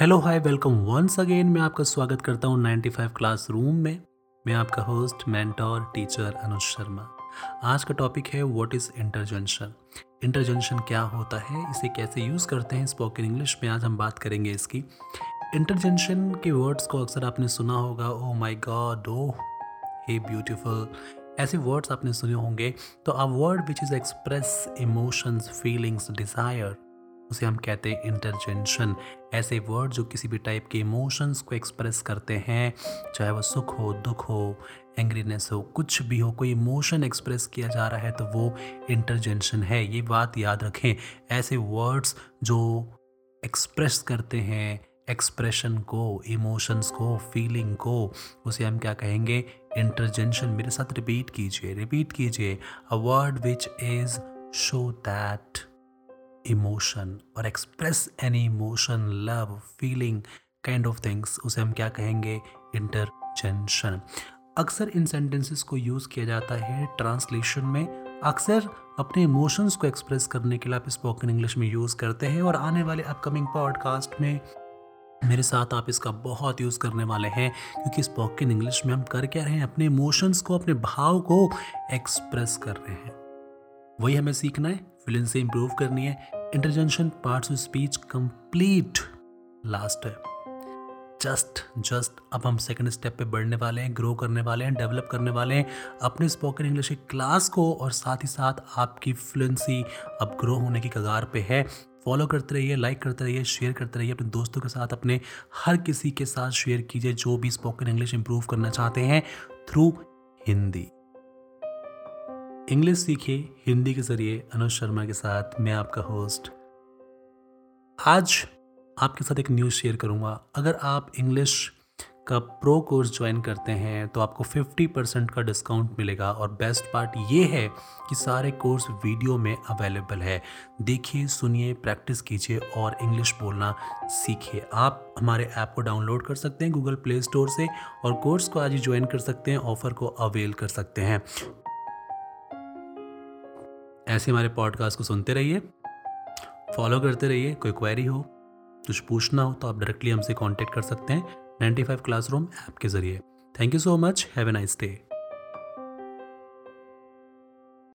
Hello hi welcome once again मैं आपका स्वागत करता हूँ 95 क्लास रूम में। मैं आपका host mentor teacher Anuj Sharma आज का टॉपिक है व्हाट इज़ इंटरजेंशन इंटरजेंशन क्या होता है? इसे कैसे यूज़ करते हैं स्पोकन इंग्लिश में? आज हम बात करेंगे इसकी। इंटरजेंशन के वर्ड्स को अक्सर आपने सुना होगा। Oh my god oh hey beautiful ऐसे वर्ड्स आपने सुने होंगे। तो a word which is express emotions feelings desire उसे हम कहते हैं इंटरजेंशन ऐसे वर्ड जो किसी भी टाइप के इमोशंस को एक्सप्रेस करते हैं, चाहे वो सुख हो, दुख हो एंग्रीनेस हो, कुछ भी हो, कोई इमोशन एक्सप्रेस किया जा रहा है तो वो इंटरजेंशन है। ये बात याद रखें, ऐसे वर्ड्स जो एक्सप्रेस करते हैं एक्सप्रेशन को इमोशंस को फीलिंग को, उसे हम क्या कहेंगे? इंटरजेंशन मेरे साथ रिपीट कीजिए रिपीट कीजिए। A word which is show that emotion और express any emotion love feeling kind of things उसे हम क्या कहेंगे? इंटरजेंशन अक्सर इन सेंटेंसेस को यूज़ किया जाता है ट्रांसलेशन में। अक्सर अपने इमोशंस को एक्सप्रेस करने के लिए आप स्पोकन इंग्लिश में यूज़ करते हैं और आने वाले अपकमिंग पॉडकास्ट में मेरे साथ आप इसका बहुत यूज़ करने वाले हैं क्योंकि स्पोकन इंग्लिश में हम कर क्या रहे हैं? अपने इमोशंस को, अपने भाव को एक्सप्रेस कर रहे हैं। वही हमें सीखना है फ्लुएंसी इम्प्रूव करनी है। Interjection parts of speech complete last है। जस्ट जस्ट अब हम सेकंड स्टेप पे बढ़ने वाले हैं ग्रो करने वाले हैं डेवलप करने वाले हैं। अपने स्पोकन इंग्लिश की क्लास को और साथ ही साथ आपकी फ्लुएंसी अब ग्रो होने की कगार पे है। फॉलो करते रहिए लाइक करते रहिए शेयर करते रहिए। अपने दोस्तों के साथ अपने हर किसी के साथ शेयर कीजिए, जो भी स्पोकन इंग्लिश इंप्रूव करना चाहते हैं थ्रू हिंदी। इंग्लिश सीखिए, हिंदी के ज़रिए अनुज शर्मा के साथ मैं आपका होस्ट आज आपके साथ एक न्यूज़ शेयर करूँगा। अगर आप इंग्लिश का प्रो कोर्स ज्वाइन करते हैं तो आपको 50 परसेंट का डिस्काउंट मिलेगा। और बेस्ट पार्ट ये है कि सारे कोर्स वीडियो में अवेलेबल है। देखिए, सुनिए प्रैक्टिस कीजिए और इंग्लिश बोलना सीखिए। आप हमारे ऐप को डाउनलोड कर सकते हैं गूगल प्ले स्टोर से और कोर्स को आज ही ज्वाइन कर सकते हैं ऑफ़र को अवेल कर सकते हैं। ऐसे हमारे पॉडकास्ट को सुनते रहिए। फॉलो करते रहिए। कोई क्वेरी हो, कुछ पूछना हो तो आप डायरेक्टली हमसे कॉन्टेक्ट कर सकते हैं। Ninety five class room app के ज़रिए। Thank you so much have a nice day